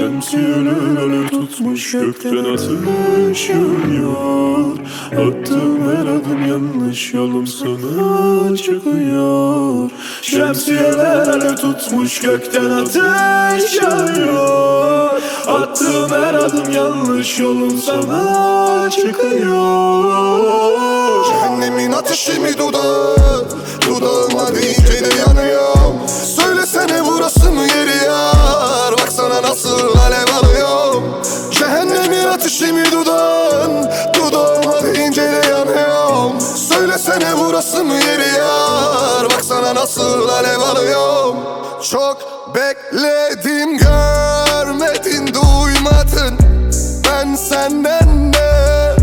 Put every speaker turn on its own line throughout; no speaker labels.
Şemsiyeler tutmuş gökten ateş yağıyor Attığım her adım yanlış yolum sana çıkıyor. Şemsiyeler tutmuş gökten ateş yağıyor Attığım her adım yanlış yolum sana çıkıyor.
Cehennemin ateşi mi dudağın Dudağıma deyince de yanıyorum nasıl alev alıyorum. Çok bekledim görmedin duymadın. Ben senden de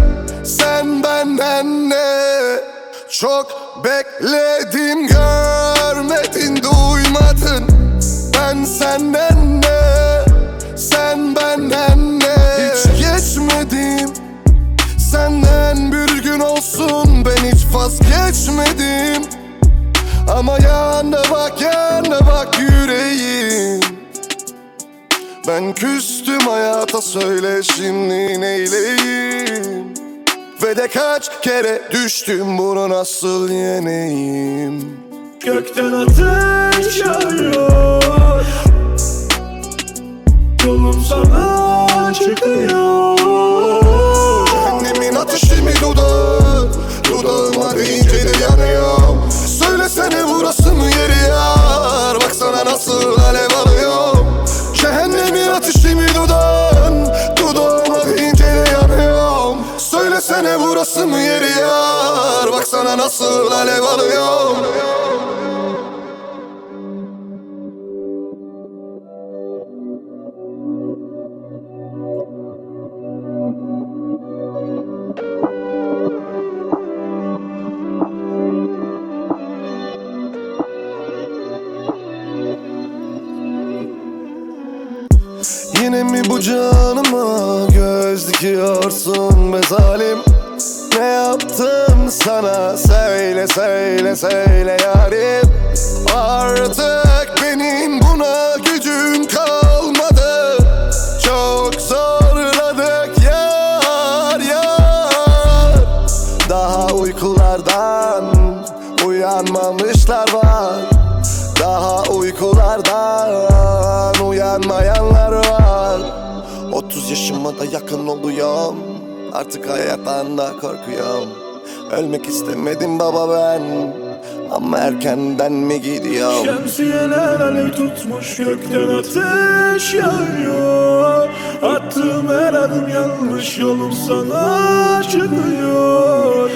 sen benden ne? Çok bekledim görmedin duymadın. Ben senden ne Sen benden ne? Hiç geçmedim. Senden bir gün olsun ben hiç vazgeçmedim Ama yanına bak yanına bak yüreğim. Ben küstüm hayata söyle şimdi neyleyim? Ve de kaç kere düştüm bunu nasıl yeneyim?
Gökten ateş
Baksana nasıl alev alıyorum Yine mi bu canıma göz dikiyorsun be zalim? Ne yaptım sana söyle söyle söyle yarim. Artık benim buna gücüm kalmadı. Çok zorladık yar yar. Daha uykulardan uyanmamışlar var. Daha uykulardan uyanmayanlar var. 30 yaşıma da yakın oluyorum. Artık hayattan da korkuyorum Ölmek istemedim baba ben. Ama erkenden mi gidiyorum
Şemsiyeler alev tutmuş gökten ateş yağıyor. Attığım her adım yanlış yolum sana çıkıyor